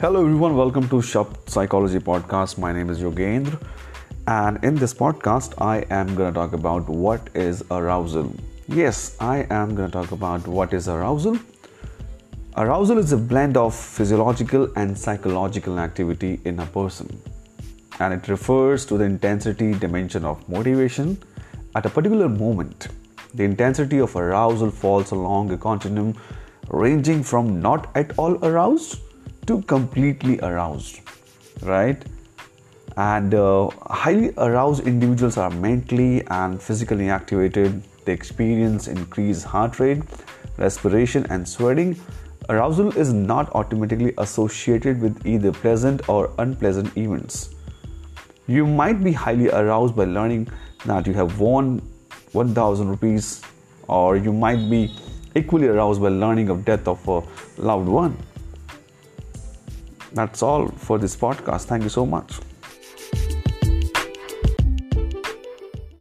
Hello, everyone. Welcome to Shop Psychology Podcast. My name is Yogendra, and in this podcast, I am going to talk about what is arousal. Yes, I am going to talk about what is arousal. Arousal is a blend of physiological and psychological activity in a person, and it refers to the intensity dimension of motivation at a particular moment. The intensity of arousal falls along a continuum ranging from not at all aroused to completely aroused, right? And uh, highly aroused individuals are mentally and physically activated. They experience increased heart rate, respiration, and sweating. Arousal is not automatically associated with either pleasant or unpleasant events. You might be highly aroused by learning that you have won 1000 rupees or you might be equally aroused by learning of death of a loved one that's all for this podcast. Thank you so much